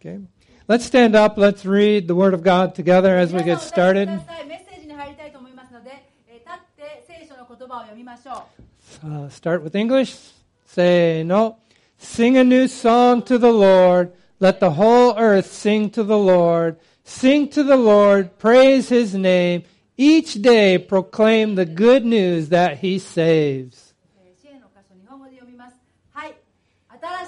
Okay. Let's stand up. Let's read the Word of God together as we 皆 get さんお立ち started. くださいメッセージに入りたいと思いますので、えー立って聖書の言葉を読みましょう。Uh, start with English. Say no. Sing a new song to the Lord. Let the whole earth sing to the Lord. Sing to the Lord. Praise his name. Each day proclaim the good news that he saves. えー支援の箇所、日本語で読みます。はい。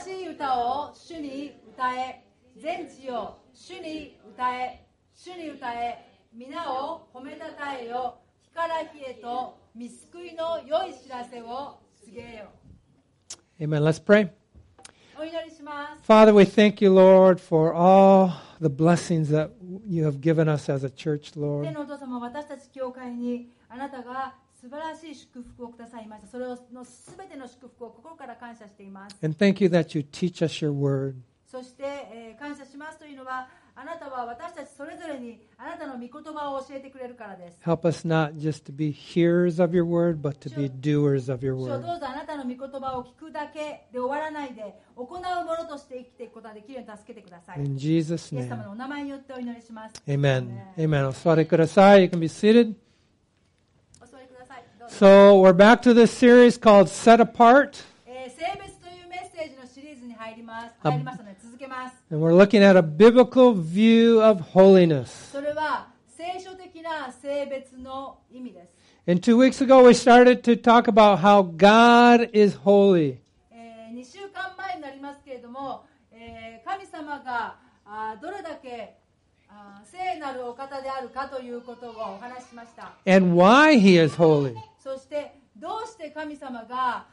新しい歌を主に歌え、全地を主に歌え、主に歌え、皆を褒めたたえよ、干からきへと見救いの良い知らせを告げよ。Amen. Let's pray. お祈りします。Father, we thank you, Lord, for all the blessings that you have given us as a church, 天 Lord. あなたが素晴らしい祝福をくださいました。それをのすべての祝福を心から感謝しています。And thank you that you teach us your word. そして、えー感謝しますというのは、あなたは私たちそれぞれにあなたの御言葉を教えてくれるからです。Help us not just to be hearers of your word, but to be doers of your word. どうぞあなたの御言葉を聞くだけで終わらないで、行うものとして生きていくことができるように助けてください。イ In Jesus' エス name. 様のお名前によってお祈りします。Amen. Amen. お座りください. You can be seated. So we're back to this series called Set Apart. Eh, a, and we're looking at a biblical view of holiness. And two weeks ago, we started to talk about how God is holy. Eh, and why he is holy. そしてどうして神様が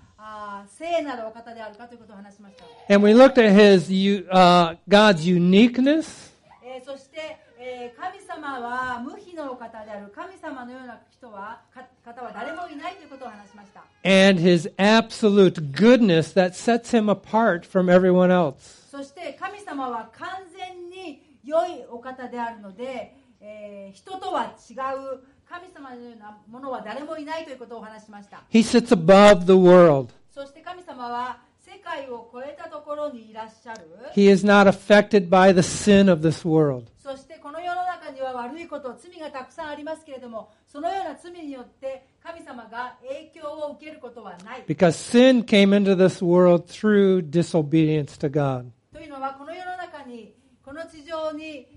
聖なるお方であるかということを話しました、And we looked at his, uh, God's uniqueness. えーそして、えー神様は無比のお方である。神様のような人はか方は誰もいないということを話しました。And his absolute goodness that sets him apart from everyone else. そして神様は完全に良いお方であるので、えー人とは違う神様のようなものは誰もいないということをお話ししました He sits above the world. そして神様は世界を超えたところにいらっしゃる He is not affected by the sin of this world. そしてこの世の中には悪いこと罪がたくさんありますけれどもそのような罪によって神様が影響を受けることはない Because sin came into this world through disobedience to God. というのはこの世の中にこの地上に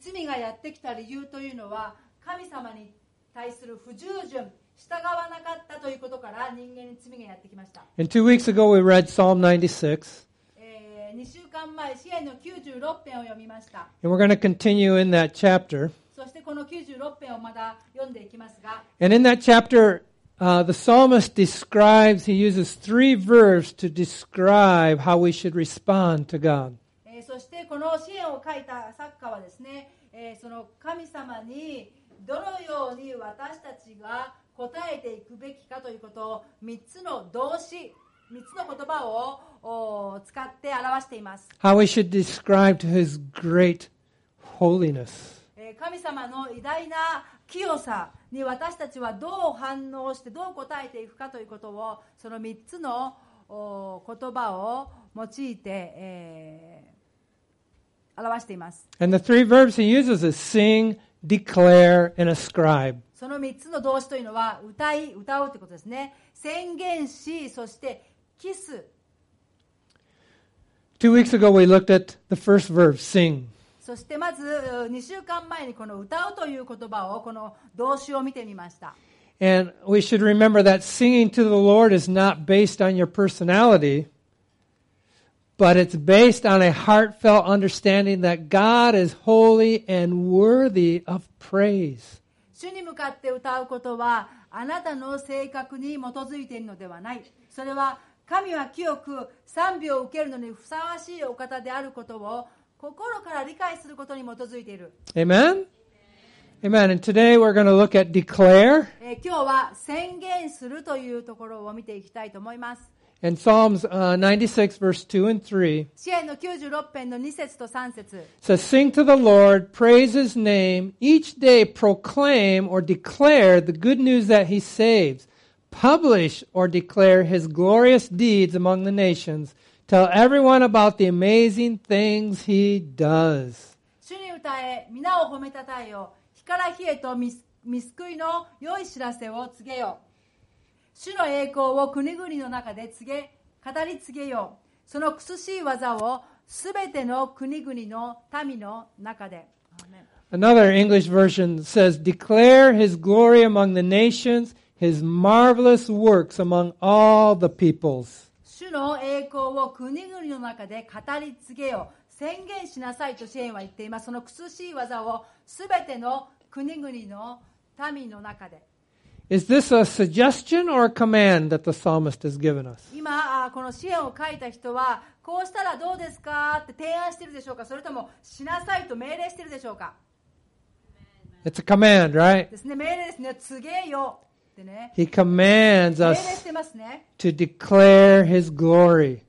罪がやってきた理由というのは神様に対する不従順従わなかったということから人間に罪がやってきました、And two weeks ago, we read Psalm 96. え2週間前支援の96編を読みました And we're going to continue in that chapter. そしてこの96編をまだ読んでいきますが And in that chapter, uh, the psalmist describes, he uses three verbs to describe how we should respond to God. えーそしてこの支援を書いた作家はですね、えーその神様にどのように私たちが答えていくべきかということを3つの動詞3つの言葉をお使って表しています、How we should describe his great holiness. えー神様の偉大な清さに私たちはどう反応してどう答えていくかということをその3つのお言葉を用いて、えー表しています And the three verbs he uses is sing, declare, and ascribe. その3つの動詞というのは歌い歌うということですね宣言しそしてキス Two weeks ago, we looked at the first verb, sing. そしてまず2週間前にこの歌うという言葉をこの動詞を見てみました And we should remember that singing to the Lord is not based on your personality, But it's based on a heartfelt understanding that God is holy and worthy of praise. 主に向かって歌うことはあなたの性格に基づいているのではないそれは神は清く賛美を受けるのにふさわしいお方であることを心から理解することに基づいている、Amen? Amen. And today we're going to look at declare. えー今日は宣言するというところを見ていきたいと思います In Psalms uh, 96, verse 2 and 3, 支援の96編の2節と3節 says, Sing to the Lord, praise his name, each day proclaim or declare the good news that he saves. Publish or declare his glorious deeds among the nations. Tell everyone about the amazing things he does. 主に歌え皆を褒めたたえよ日から日へと見見救いの良い知らせを告げよ 主の栄光を国々の中で告げ語り継げよその苦しい技をすべての国々の民の中で Another English version says, Declare his glory among the nations, his marvelous works among all the peoples. 主の栄光を国々の中で語り継げよ宣言しなさいと支援は言っていますその苦しい技をすべての国々の民の中で Is this a suggestion or a command that the psalmist has given us? 今あこの支援を書いた人はこうしたらどうですかって提案してるでしょうかそれともしなさいと命令してるでしょうか It's a command, right? ですね命令ですね告げよってね He commands 命令 us してますね、to declare his glory.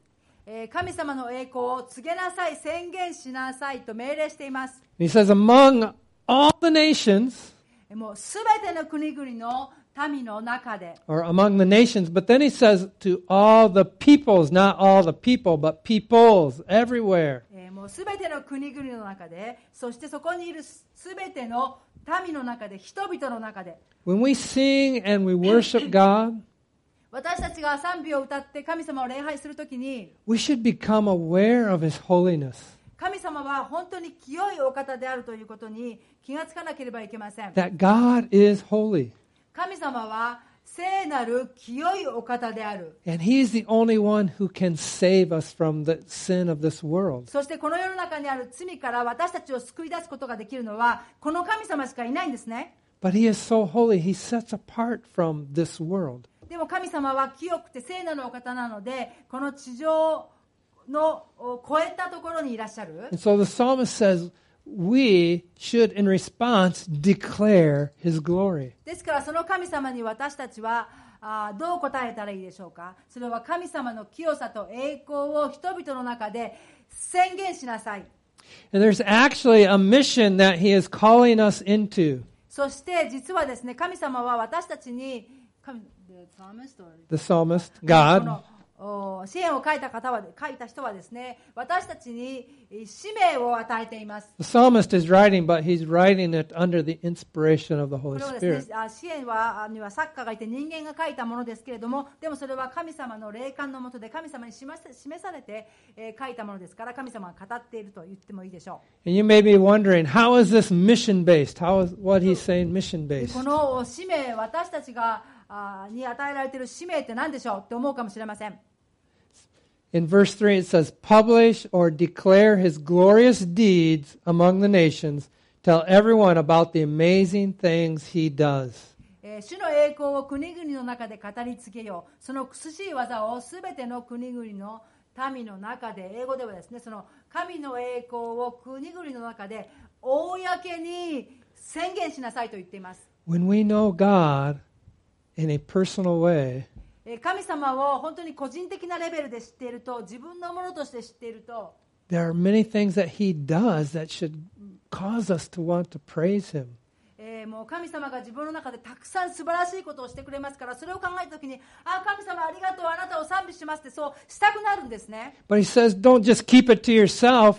えー神様の栄光を告げなさい宣言しなさいと命令しています He says, Among all the nations, えーもうすべての国々の民の中で or among the nations, but then he says to all the peoples, not all the people, but peoples everywhere. えーもうすべての国々の中でそしてそこにいるすべての民の中で人々の中で When we sing and we worship God, 私たちが賛美を歌って神様を礼拝するときに we should become aware of his holiness. 神様は本当に清いお方であるということに気がつかなければいけません That God is holy. 神様は聖なる清いお方である。そしてこの世の中にある罪から私たちを救い出すことができるのはこの神様しかいないんですね。でも神様は清くて聖なるお方なので、この地上の超えたところにいらっしゃる。We should, in response, declare His glory. ですからその神様に私たちはあーどう答えたらいいでしょうかそれは神様の清さと栄光を人々の中で宣言しなさい And there's actually a mission that He is calling us into. そして実はですね神様は私たちに神 The psalmist God, 支援を書いた方は書いた人はですね私たちにえー使命を与えています the psalmist is writing, but he's writing it under the inspiration of the こ Holy Spirit. 支援はあには作家がいて人間が書いたものですけれどもでもそれは神様の霊感のもとで神様に示されて、えー書いたものですから神様が語っていると言ってもいいでしょ And you may be wondering, how is this mission based? How is what he's saying mission based? この使命私たちがあに与えられている使命って何でしょうって思うかもしれません In verse 3, it says, Publish or declare his glorious deeds among the nations. Tell everyone about the amazing things he does. えー主の栄光を国々の中で語り継げようその苦しい技をすべての国々の民の中で英語ではですねその神の栄光を国々の中で公に宣言しなさいと言っています When we know God in a personal way, えー神様を本当に個人的なレベルで知っていると自分のものとして知っていると there are many things that he does that should cause us to want to praise him. えーもう神様が自分の中でたくさん素晴らしいことをしてくれますからそれを考えた時にあ神様ありがとうあなたを賛美しますってそうしたくなるんですね But he says, don't just keep it to yourself.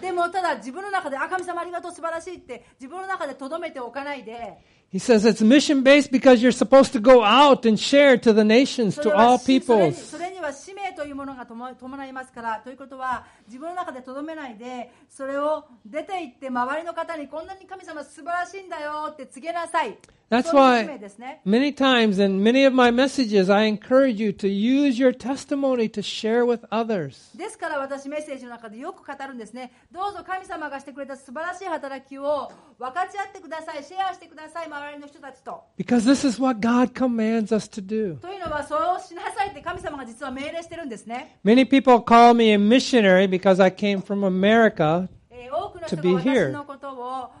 でもただ自分の中であ神様ありがとう素晴らしいって自分の中でとどめておかないで He says it's mission based because you're supposed to go out and share to the nations, to は all peoples. それには使命というものが伴いますからということは自分の中でとどめないでそれを出て行って周りの方にこんなに神様素晴らしいんだよって告げなさい That's そういう使命 why ですね many times in many of my messages, I encourage you to use your testimony to share with others. ですから私メッセージの中でよく語るんですねどうぞ神様がしてくれた素晴らしい働きを分かち合ってくださいシェアしてください周りの人たちと Because this is what God commands us to do. というのはそうしなさいって神様が実は命令してるんですね Many people call me a missionary because I came from America. えー多くの人 To be が here. 私のことを お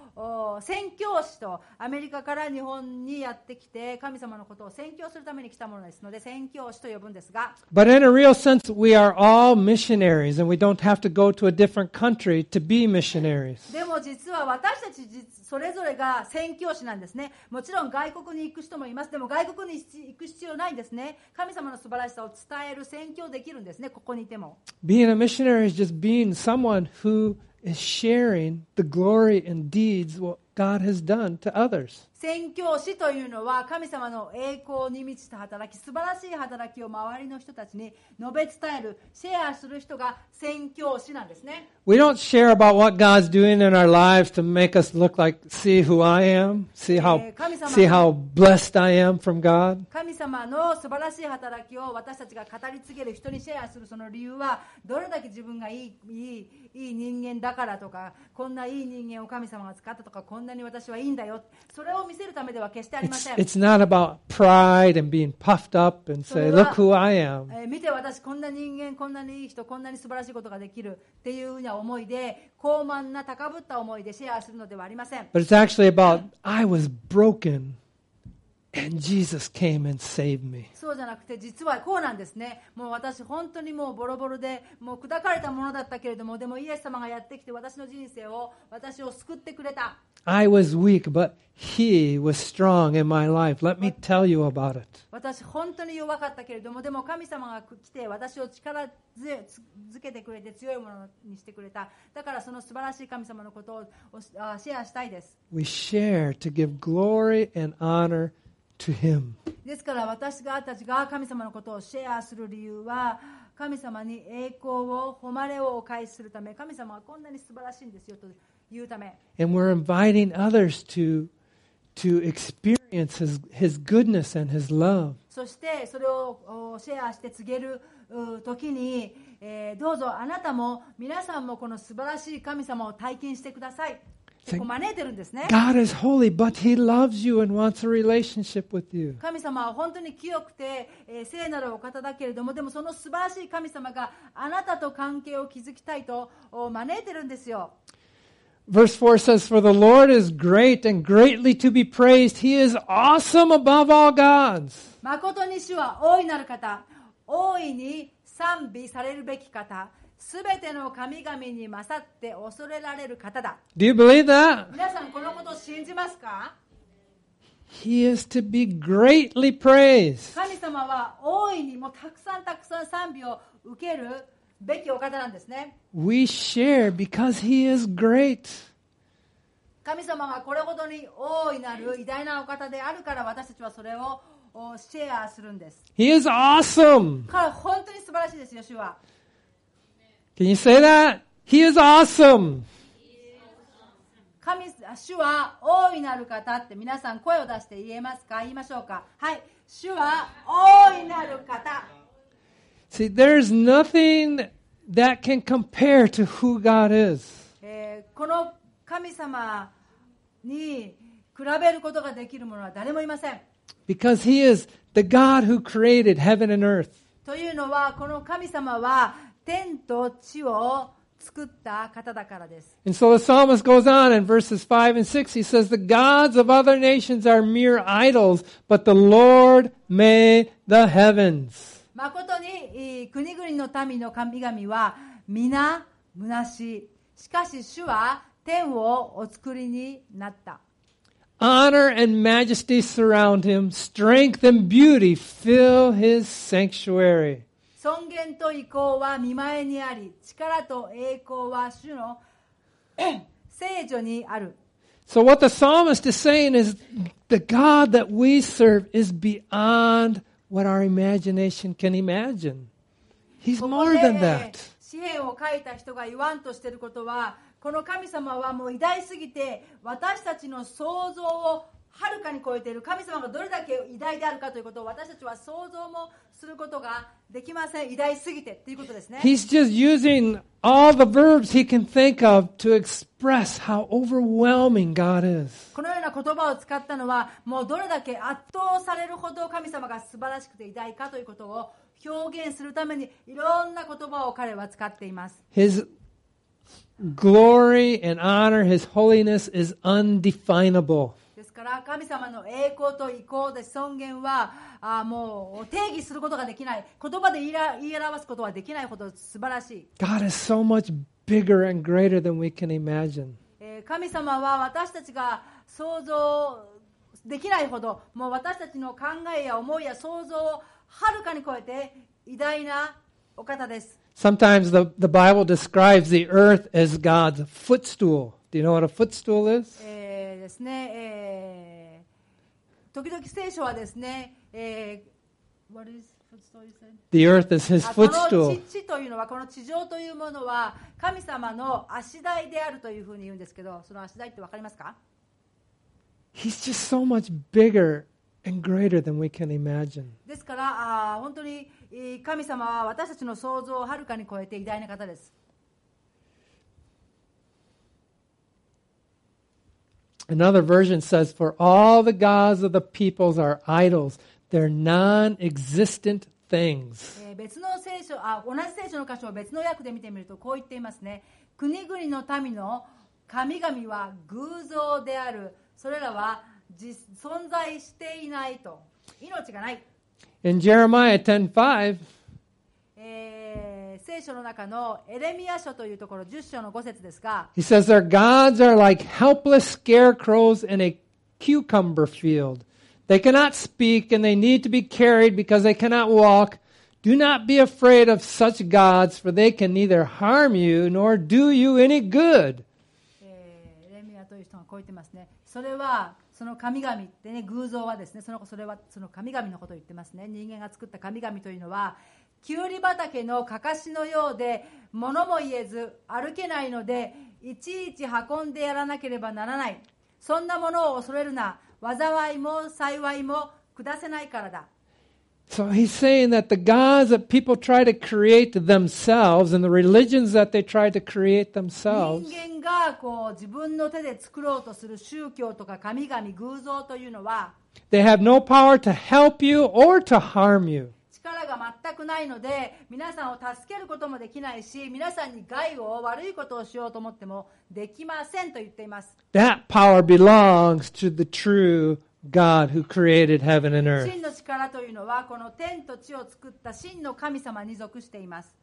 宣教師とアメリカから日本にやってきて神様のことを宣教するために来たものですので宣教師と呼ぶんですが But in a real sense, we are all missionaries, and we don't have to go to a different country to be missionaries. でも実は私たち実それぞれが宣教師なんですね。もちろん外国に行く人もいます。でも外国に行く必要ないんですね。神様の素晴らしさを伝える宣教できるんですね。ここにいても。Being a missionary is just being someone who is sharing the glory and deeds what God has done to others. 宣教師というのは神様の栄光に満ちた働き素晴らしい働きを周りの人たちに述べ伝えるシェアする人が宣教師なんですね We don't share about what God's doing in our lives to make us look like, see who I am, see how, Eh, see how blessed I am from God. 神様の素晴らしい働きを私たちが語り継げる人にシェアするその理由はどれだけ自分がいいいいいい人間だからとかこんないい人間を神様が使ったとかこんなに私はいいんだよそれを見せるためでは決してありま It's, せん、it's not about pride and being puffed up and say, look who I am. えー見て私こんな人間こんなにいい人こんなに素晴らしいことができるっていうような思いで高慢な高ぶった思いでシェアするのではありません But it's actually about, I was broken and Jesus came and saved me. そうじゃなくて実はこうなんですねもう私本当にもうボロボロでもう砕かれたものだったけれどもでもイエス様がやってきて私の人生を私を救ってくれた I was weak, but He was strong in my life. Let me tell you about it. 私本当に弱かったけれどもでも神様が来て私を力づづけてくれて強いものにしてくれただからその素晴らしい神様のことをシェアしたいです We share to give glory and honor to Him. ですから私がたちが神様のことをシェアする理由は神様に栄光を誉れをお返しするため神様はこんなに素晴らしいんですよというため And we're inviting others to, to experience his, his goodness and His love. そしてそれをおシェアして告げるう時に、えーどうぞあなたも皆さんもこの素晴らしい神様を体験してくださいこう招いてるんですね God is holy, but He loves you and wants a relationship with you. 神様は本当に清くて、えー聖なるお方だけれどもでもその素晴らしい神様があなたと関係を築きたいとお招いてるんですよ Verse 4 says, For the Lord is great and greatly to be praised. He is awesome above all gods. 誠に主は大いなる方大いに賛美されるべき方すべての神々に勝って恐れられる方だ Do you believe that? 皆さんこのことを信じますか？He is to be greatly praised. 神様は大いにもうたくさんたくさん賛美を受けるべきお方なんですね We share because He is great. 神様がこれほどに大いなる偉大なお方であるから私たちはそれをおシェアするんです He is awesome. 彼は本当に素晴らしいですよ主は Can you say that? He is awesome. 神主は大いなる方って皆さん声を出して言えますか言いましょうかはい主は大いなる方 See, there's nothing that can compare to who God is. えーこの神様に比べることができるものは誰もいません Because He is the God who created heaven and earth. というのはこの神様は天と地を作った方だからです And so the psalmist goes on in verses 5 and 6. He says, The gods of other nations are mere idols, but the Lord made the heavens. 誠にえー国々の民の神々は皆虚しいしかし主は天をお作りになった Honor and majesty surround him. Strength and beauty fill his sanctuary. 尊厳と意向は見前にあり力と栄光は主の聖女にある So what the psalmist is saying is the God that we serve is beyond what our imagination can imagine. He's more で than that. 詩篇を書いた人が言わんとしていることはこの神様はもう偉大すぎて私たちの想像をはるかに超えている神様がどれだけ偉大であるかということを私たちは想像もすることができません偉大すぎてということですね He's just using all the verbs he can think of to express how overwhelming God is. このような言葉を使ったのはもうどれだけ圧倒されるほど神様が素晴らしくて偉大かということを表現するためにいろんな言葉を彼は使っています His glory and honor, his holiness is undefinable. から神様の栄光と意向で尊厳はあもう定義することができない言葉で言いら言い表すことはできないほど素晴らしい、God is so much bigger and greater than we can imagine. えー神様は私たちが想像できないほどもう私たちの考えや思いや想像をはるかに超えて偉大なお方です Sometimes the, the Bible describes the earth as God's footstool. Do you know what a footstool is? えーですね、えー時々聖書はですね、えー What is? The earth is his あこの footstool. 地地というのはこの地上というものは神様の足台であるというふうに言うんですけどその足台って分かりますか？He's just so much bigger and greater than we can imagine. ですから本当にえー神様は私たちの想像をはるかに超えて偉大な方です Another version says, For all the gods of the peoples are idols, they're non existent things. えー別の聖書あ同じ聖書の箇所を別の訳で見てみるとこう言っていますね国々の民の神々は偶像であるそれらは実存在していないと命がない In Jeremiah 10:5, えー聖書の中のエレミア書というところ10章の5節ですが he says, Their gods are like helpless scarecrows in a cucumber field. They cannot speak and they need to be carried because they cannot walk. Do not be afraid of such gods, for they can neither harm you nor do you any good. えーエレミアという人がこう言ってますねそれはその神々ってね偶像はですねそのそれはその神々のことを言ってますね人間が作った神々というのはきゅうり畑のかかしのようで物も言えず歩けないのでいちいち運んでやらなければならないそんなものを恐れるな災いも幸いも下せないからだ So he's saying that the gods that people try to create themselves and the religions that they try to create 人 themselves, 間がこう自分の手で作ろうとする宗教とか神々偶像というのは they have no power to help you or to harm you. 力が全くないので皆さんを助けることもできないし皆さんに害を悪いことをしようと思ってもできませんと言っています。That power belongs to the true God who created heaven and earth. 真の力というのはこの天と地を作った真の神様に属しています。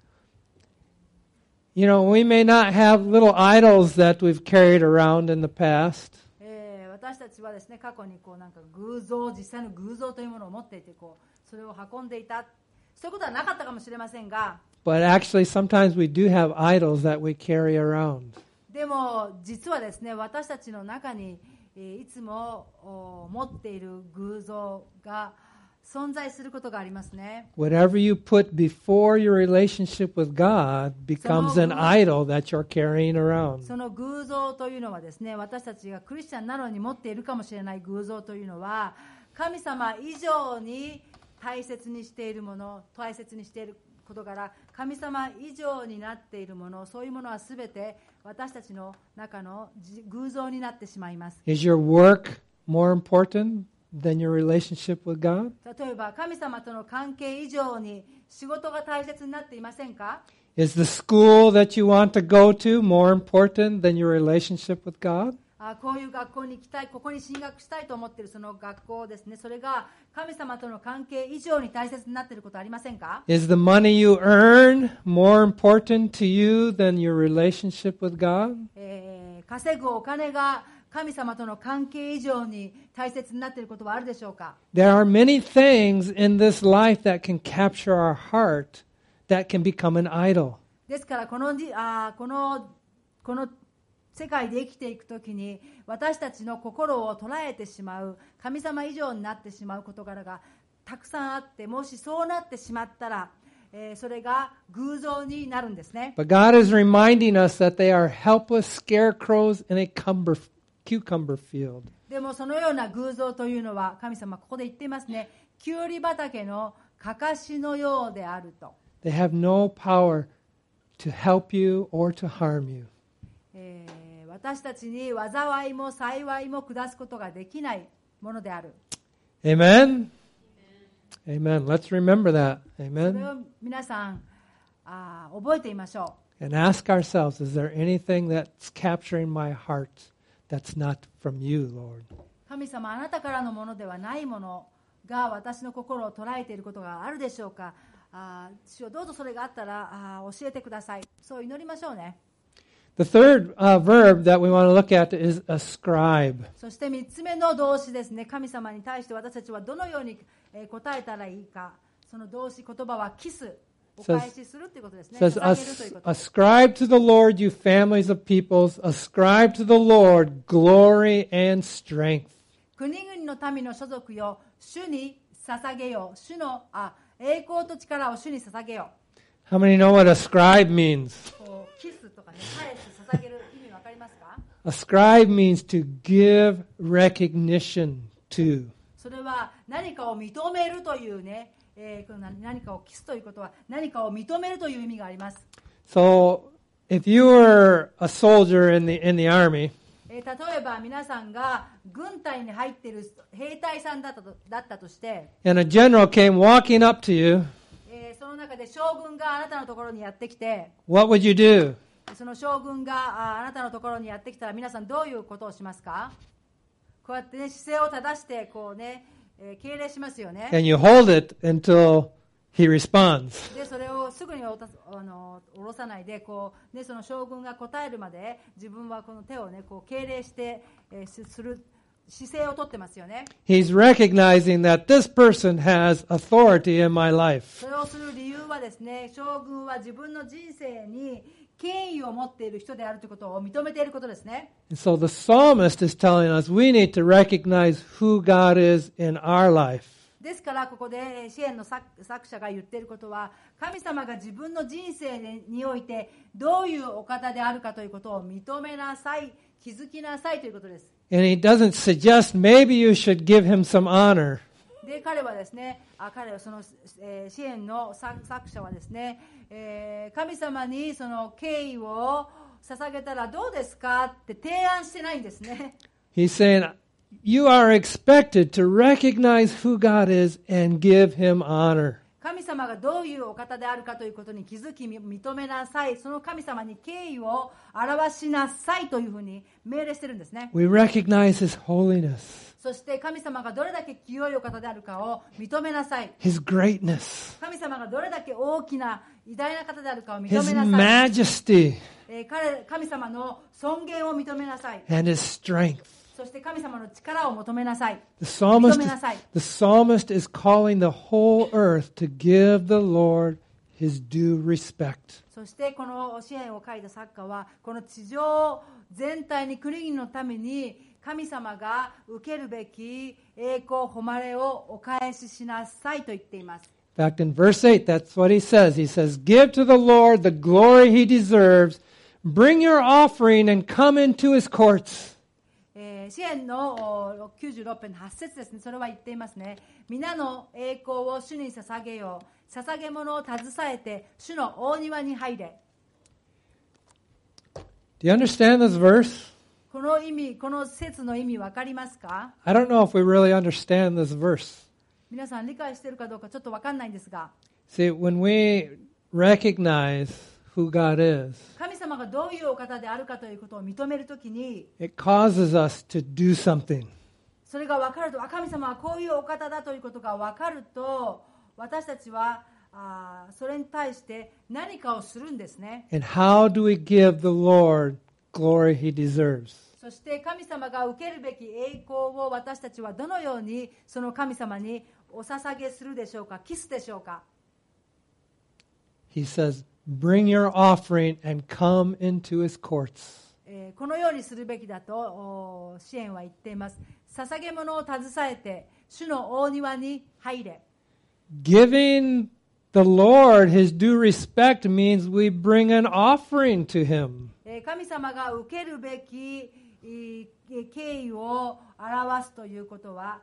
You know, we may not have little idols that we've carried around in the past, えー私たちはですね過去にこうなんか偶像実際の偶像というものを持っていてこうそれを運んでいたそういうことはなかったかもしれませんが but actually sometimes we do have idols that we carry around. でも実はですね私たちの中にえーいつもお持っている偶像が存在することがありますね Whatever you put before your relationship with God becomes an idol that you're carrying around. その偶像というのはですね私たちがクリスチャンなのに持っているかもしれない偶像というのは神様以上に大切にしているもの大切にしていることから神様以上になっているものそういうものは全て私たちの中のじ偶像になってしまいます Is your work more important than your relationship with God? 例えば神様との関係以上に仕事が大切になっていませんか Is the school that you want to go to more important than your relationship with God? あこういう学校に行きたいここに進学したいと思っているその学校ですねそれが神様との関係以上に大切になっていることありませんか Is the money you earn more important to you than your relationship with God? えー稼ぐお金が神様との関係以上に大切になっていることはあるでしょうか There are many things in this life that can capture our heart that can become an idol. ですからこのじあーこのこの世界で生きていくときに私たちの心を捉えてしまう神様以上になってしまう事柄がたくさんあってもしそうなってしまったら、えーそれが偶像になるんですね But God is reminding us that they are helpless scarecrows in a cumber, cucumber field. でもそのような偶像というのは神様ここで言っていますねきゅうり畑のかかしのようであると、They have no power to help you or to harm you. えー私たちに災いも幸いも下すことができないものである Amen? Amen. Let's remember that. それ Amen. を皆さんあー覚えていましょ and ask ourselves is there anything that's capturing my heart that's not from you, Lord? 神様あなたからのものではないものが私の心を捉えていることがあるでしょうか？あー主よどうぞそれがあったらあー教えてくださいそう祈りましょうね The third uh, verb that we want to look at is ascribe. そして3つ目の動詞ですね神様に対して私たちはどのようにえー答えたらいいかその動詞言葉はキスお返しするということですね It says, 捧げるという "As- こと ascribe to the Lord, you families of peoples, ascribe to the Lord glory and strength. 国々の民の所属よ主に捧げよ主のあ栄光と力を主に捧げよ How many know what ascribe means? Ascribe means to give recognition to. それは何かを認めるというね、えーこの何何かをキスということは何かを認めるという意味があります、So, if you were a soldier in the in the army えー例えば皆さんが軍隊に入っている兵隊さんだったとだったとして、and a general came walking up to you, えーその中で将軍があなたのところにやってきて what would you do? その将軍がああなたのところにやってきたら皆さんどういうことをしますか？こうやってね姿勢を正してこうね、えー敬礼しますよね And you hold it until he responds. でそれをすぐにおたあの下ろさないでこう、ね、その将軍が答えるまで自分はこの手を、ね、こう敬礼して、えーすする姿勢をとってますよね He's recognizing that this person has authority in my life. それをする理由はですね将軍は自分の人生に権威を持っている人であるということを認めていることですね And so the psalmist is telling us we need to recognize who God is in our life. ですからここでえー支援の作作者が言っていることは神様が自分の人生においてどういうお方であるかということを認めなさい気づきなさいということです And he doesn't suggest maybe you should give him some honor. で彼はですねあ彼はその、えー支援の作作者はですね、えー神様にその敬意を捧げたらどうですかって提案してないんですね He's saying you are expected to recognize who God is and give him honor. 神様がどういうお方であるかということに気づき認めなさい。その神様に敬意を表しなさいというふうに命令してるんですね。We recognize his holiness, そして神様がどれだけ清いお方であるかを認めなさい。His greatness, 神様がどれだけ大きな偉大な方であるかを認 his めなさい。Majesty, えー彼神様の尊厳を認めなさい。And his strength. そして神様の力を求めなさい The psalmist, the psalmist is calling the whole earth to give the Lord his due respect. そしてこの支援を書いた作家はこの地上全体に国々のために神様が受けるべき栄光誉れをお返ししなさいと言っています In fact, in verse 8, that's what he says. He says, Give to the Lord the glory he deserves. Bring your offering and come into his courts. えー支援のお96編の8節ですね、それは言っていますね。皆の栄光を主に捧げよう。捧げ物を携えて、主の大庭に入れ。Do you understand this verse? この意味、この説の意味分かりますか？I don't know if we really understand this verse. 皆さん理解しているかどうかちょっと分かんないんですが、See, when we recognize who God is, 神様がどういうお方であるかということを認めるときに、it causes us to do something. それが分かると、あ神様はこういうお方だということが分かると、私たちはあーそれに対して何かをするんですね。And how do we give the Lord glory he deserves? そして神様が受けるべき栄光を私たちはどのようにその神様にお捧げするでしょうか、キスでしょうか。He says, Bring your offering and come into his courts. このようにするべきだと支援は言っています。捧げ物を携えて、主の大庭に入れ。Giving the Lord his due respect means we bring an offering to him. 神様が受けるべき敬意を表すということは、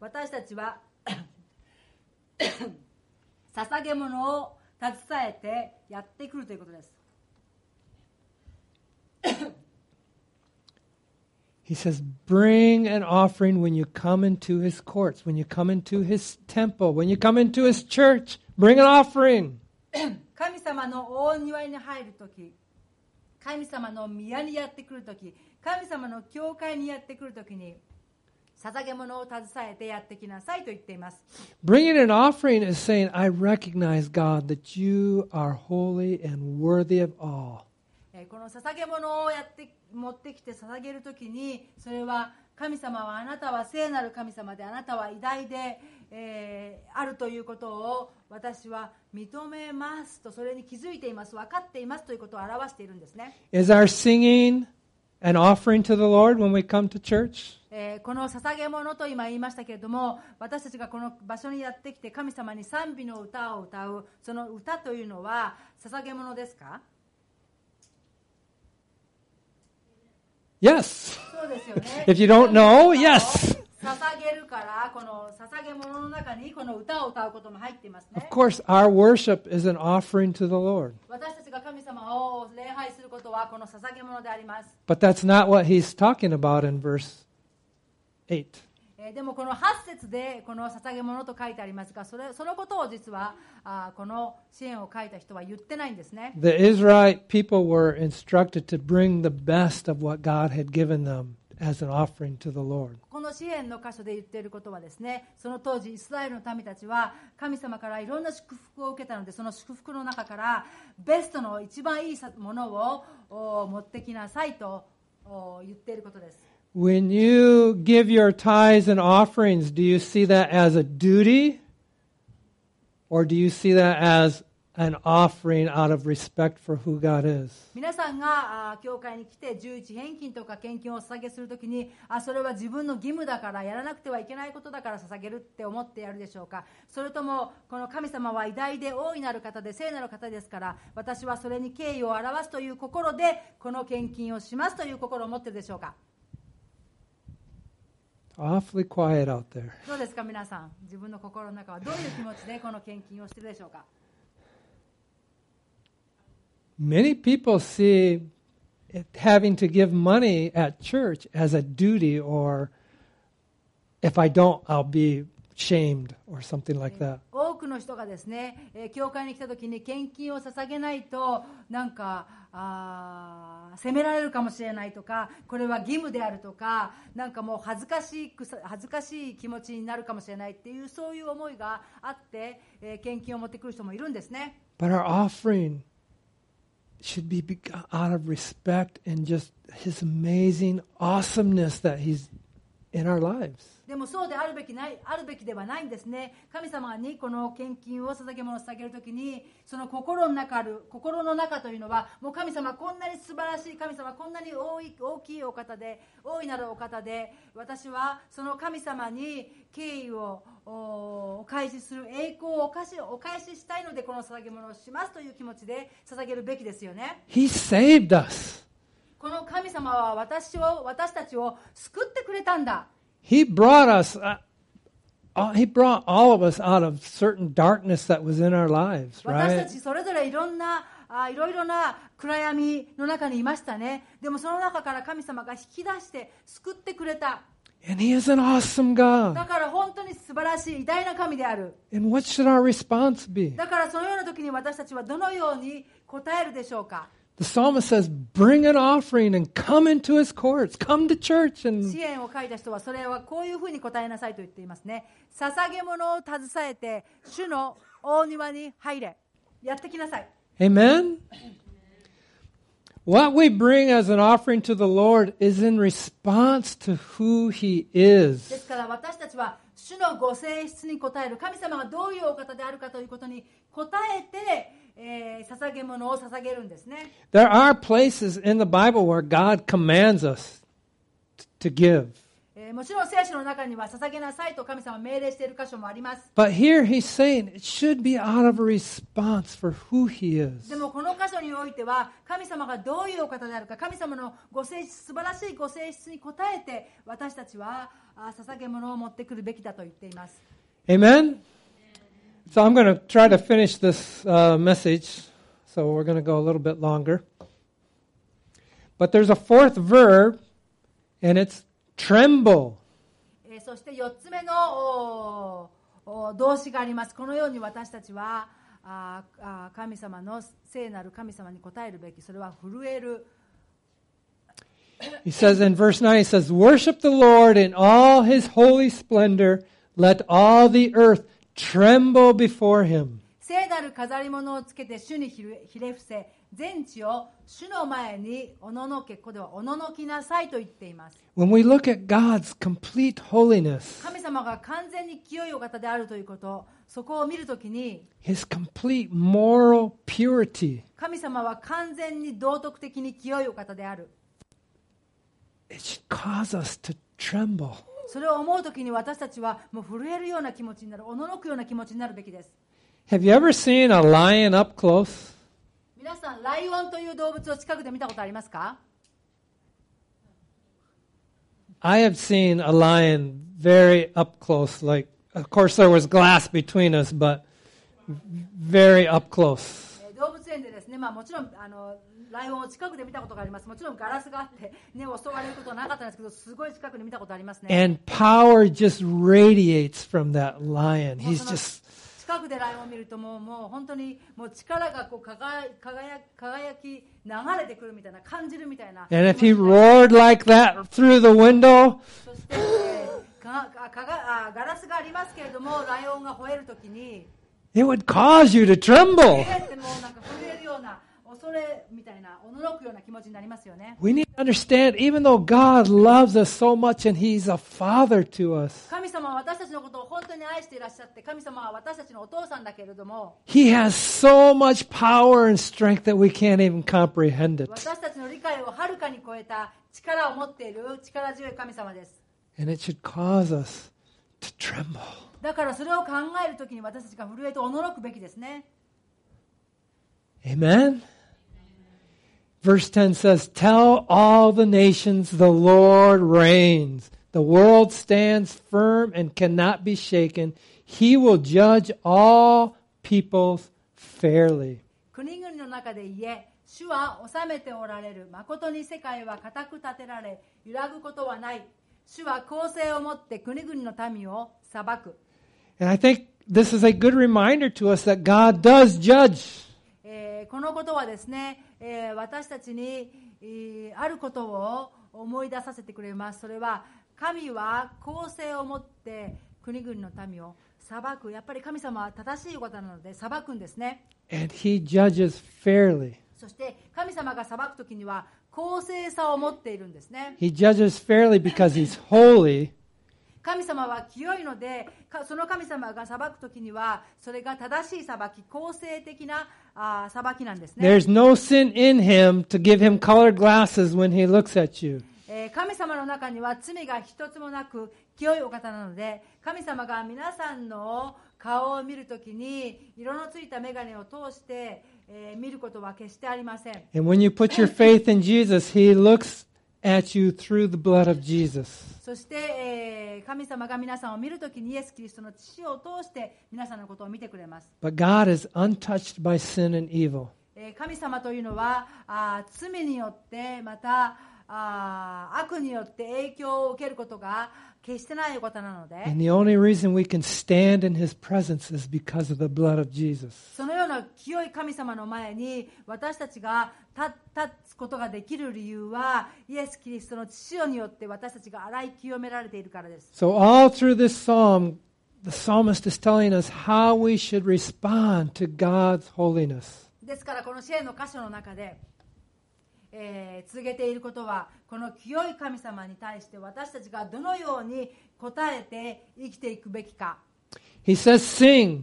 私たちは 捧げ物を携えてやってくるということです。He says, Bring an offering when you come into his courts, when you come into his temple, when you come into his church. Bring an offering. 神様の大庭に入るとき神様の宮にやってくるとき神様の教会にやってくるときに捧げ物を携えてやってきなさいと言っています。Bringing an offering is saying, I recognize, God, that you are holy and worthy of all. えーこの捧げ物をやって持ってきて捧げるときにそれは神様はあなたは聖なる神様であなたは偉大で、えーあるということを私は認めますとそれに気づいています。分かっていますということを表しているんですね、Is our singing an offering to the Lord when we come to church? えーこの捧げ物と今言いましたけれども私たちがこの場所にやってきて神様に賛美の歌を歌うその歌というのは捧げ物ですか？Yes. そうですよね If you don't know, yes. 捧げるからこの捧げ物の中にこの歌を歌うことも入っています Of ね course, our worship is an offering to the Lord. 私たちが神様を礼拝することはこの捧げ物であります、But that's not what he's talking about in verse 8. えーでもこの8節でこの捧げ物と書いてありますがそれそのことを実はあーこの支援を書いた人は言ってないんですね The Israelite people were instructed to bring the best of what God had given them この支援の箇所で言っていることはですねその当時イスラエルの民たちは神様からいろんな祝福を受けたのでその祝福の中からベストの一番いいものを持ってきなさいと言っていることです。When you give your ties and offerings, do you see that as a duty? Or do you see that as an offering out of respect for who God is? 皆さんが教会に来て11返金とか献金を捧げするときにあそれは自分の義務だからやらなくてはいけないことだから捧げるって思ってやるでしょうかそれともこの神様は偉大で大いなる方で聖なる方ですから私はそれに敬意を表すという心でこの献金をしますという心を持っているでしょうか Awfully quiet out there. どうですか皆さん自分の心の中はどういう気持ちでこの献金をしているでしょうか Many people see having to give money at church as a duty, or if I don't, I'll be shamed, or something like that. 多くの人がですね、えー教会に来た時に献金を捧げないとなんかあー責められるかもしれないとかこれは義務であるとかなんかもう恥ずかしくさ恥ずかしい気持ちになるかもしれないっていうそういう思いがあって、えー献金を持ってくる人もいるんですね But our offering should be out of respect and just His amazing awesomeness that He's in our lives. でもそうであるべきないあるべきではないんですね神様にこの献金を捧げ物を捧げるときにその心の中ある心の中というのはもう神様こんなに素晴らしい神様こんなに大い大きいお方で大いなるお方で私はその神様に敬意をおお返しする栄光をお返しお返ししたいのでこの捧げ物をしますという気持ちで捧げるべきですよね He saved us. この神様は私を私たちを救ってくれたんだ He brought us. Uh, uh, he brought all of us out of certain darkness that was in our lives, 私た right? ちそれぞれいろんなあいろいろな暗闇の中にいましたねでもその中から神様が引き出して救ってくれた And He is an awesome God. だから本当に素晴らしい偉大な神である And what should our response be? だからそのような時に私たちはどのように答えるでしょうか The psalmist says, Bring an offering and come into His courts. Come to church. And 支援を書いた人はそれはこういうふうに答えなさいと言っていますね捧げ物を携えて主の大庭に入れやってきなさい Amen? What we bring as an offering to the Lord is in response to who He で is. すから私たちは主のご性質に応える神様がどういうお方であるかということに応えて、えー捧げ物を捧げるんですね There are places in the Bible where God commands us to give. えーもちろん聖書の中には捧げなさいと神様は命令している箇所もあります But here He's saying it should be out of a response for who He is. でもこの箇所においては神様がどういうお方であるか神様のご性質素晴らしいご性質に応えて私たちはあ捧げ物を持ってくるべきだと言っています Amen? So I'm going to try to finish this uh, message. So we're going to go a little bit longer. But there's a fourth verb, and it's tremble. Eh, そして4つ目の動詞があります。このように私たちはああ神様の聖なる神様に応えるべき、それは震える。He says in verse 9, he says, Worship the Lord in all his holy splendor. Let all the earth tremble before him. 聖なる飾り物をつけて主にひれ伏せ全地を主の前におののけここではおののきなさいと言っています When we look at God's complete holiness, 神様が完全に清いお方であるということそこを見るときに his complete moral purity, 神様は完全に道徳的に清いお方である it should cause us to tremble. それを思うときに私たちはもう震えるような気持ちになるおののくような気持ちになるべきです Have you ever seen a lion up close? 皆さんライオンという動物を近くで見たことありますか I have seen a lion very up close. Like, of course, there was glass between us, but very up close. でまあ、もちろんあのライオンを近くで見たことがあります。もちろんガラスがあって、ね、襲われることはなかったんですけどすごい近くで見たことありますね。And power just radiates from that lion. He's just 近くでライオンを見るともうもう本当にもう力がこう輝輝輝き流れてくるみたいな感じるみたいな。And if he roared like that through the window, そして、えーかかかがあガラスがありますけれどもライオンが吠えるときに It would cause you to tremble. We need to understand, even though God loves us so much and He's a father to us, He has so much power and strength that we can't even comprehend it. And it should cause us だからそれを考えるときに私たちが震えて驚くべきですね Amen. Verse 10 says, Tell all the nations the Lord reigns. The world stands firm and cannot be shaken. He will judge all peoples fairly. 国々の中で言え主は治めておられる誠に世界は固く立てられ揺らぐことはない主は公正をもって国々の民を裁く And I think this is a good reminder to us that God does judge. えーこのことはですね、えー私たちに、えーあることを思い出させてくれますそれは神は公正をもって国々の民を裁くやっぱり神様は正しいお方なので裁くんですね And He judges fairly. そして神様が裁く時には公正さを持っているんですね。He judges fairly because He's holy. 神様は清いのでかその神様が裁く時にはそれが正しい裁き公正的なあー裁きなんですね。There's no sin in him to give him colored glasses when he looks at you. えー神様の中には罪が一つもなく清いお方なので神様が皆さんの顔を見るときに色のついた眼鏡を通して、えー見ることは決してありません And when you put your faith in Jesus, he looks at you through the blood of Jesus. そして、えー神様が皆さんを見るときにイエス・キリストの血を通して皆さんのことを見てくれます But God is untouched by sin and evil. えー神様というのはあー罪によってまたあー悪によって影響を受けることが決してないことなので。そのような清い神様の前に私たちが立,立つことができる理由は、イエス・キリストの父によって私たちが洗い清められているからです。ですからこの詩の箇所の中でえー続けていることはこの清い神様に対して私たちがどのように応えて生きていくべきか、He says, Sing.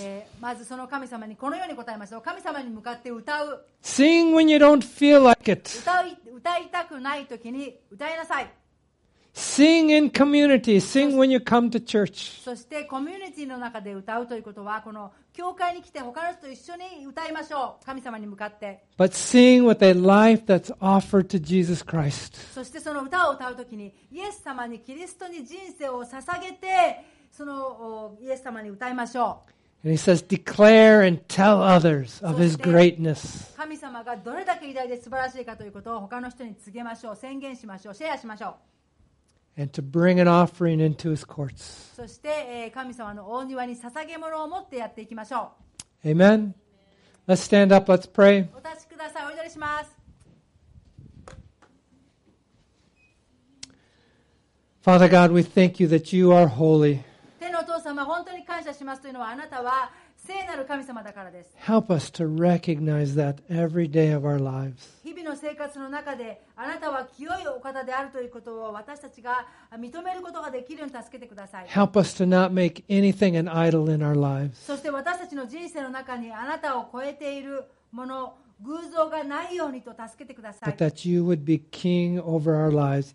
えーまずその神様にこのように答えましょう神様に向かって歌う Sing when you don't feel like it. 歌い歌いたくない時に歌いなさい Sing in community. Sing when you come to church. そしてコミュニティの中で歌うということはこの教会に来て他の人と一緒に歌いましょう神様に向かって But sing with a life that's offered to Jesus Christ. そしてその歌を歌う時にイエス様にキリストに人生を捧げてそのおイエス様に歌いましょ And he says, declare and tell others of his greatness. う神様がどれだけ偉大で素晴らしいかということを他の人に告げましょう宣言しましょうシェアしましょ and to bring an offering into his courts. そして、えー神様の大庭に捧げ物を持ってやっていきましょ Amen. Let's stand up. Let's pray. うお立ちくださいお祈りします Father God, we thank you that you are holy. 天のお父様本当に感謝しますというのはあなたは 聖なる神様だからです Help us to recognize that every day of our lives. 日々の生活の中であなたは清いお方であるということを私たちが認めることができるように助けてください Help us to not make anything an idol in our lives. そして私たちの人生の中にあなたを超えているもの偶像がないようにと助けてください。Lives,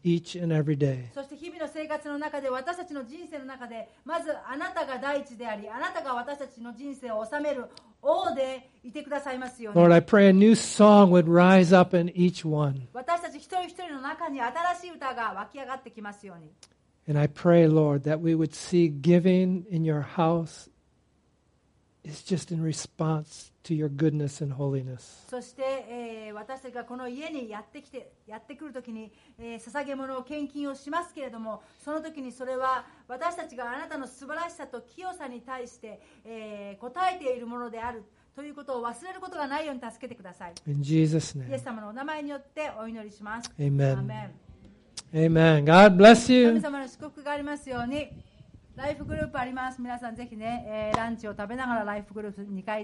そして日々の生活の中で、私たちの人生の中で、まずあなたが第一であり、あなたが私たちの人生を治める王でいてくださいますように。Lord, 私たち一人一人の中に新しい歌が湧き上がってきますように。And I pray, Lord, that we would see giving in your house is just in response to your goodness and holiness. そして、えー私たちがこの家にやってきてやってくるときに、えー捧げ物を献金をしますけれどもその時にそれは私たちがあなたの素晴らしさと清さに対して、えー応えているものであるということを忘れることがないように助けてください In Jesus' イエ name. ス様のお名前によってお祈りします Amen. アーメン Amen. God bless 神 you. 様の祝福がありますようにライフグループあります。皆さんぜひね、えーランチを食べながらライフグループ2回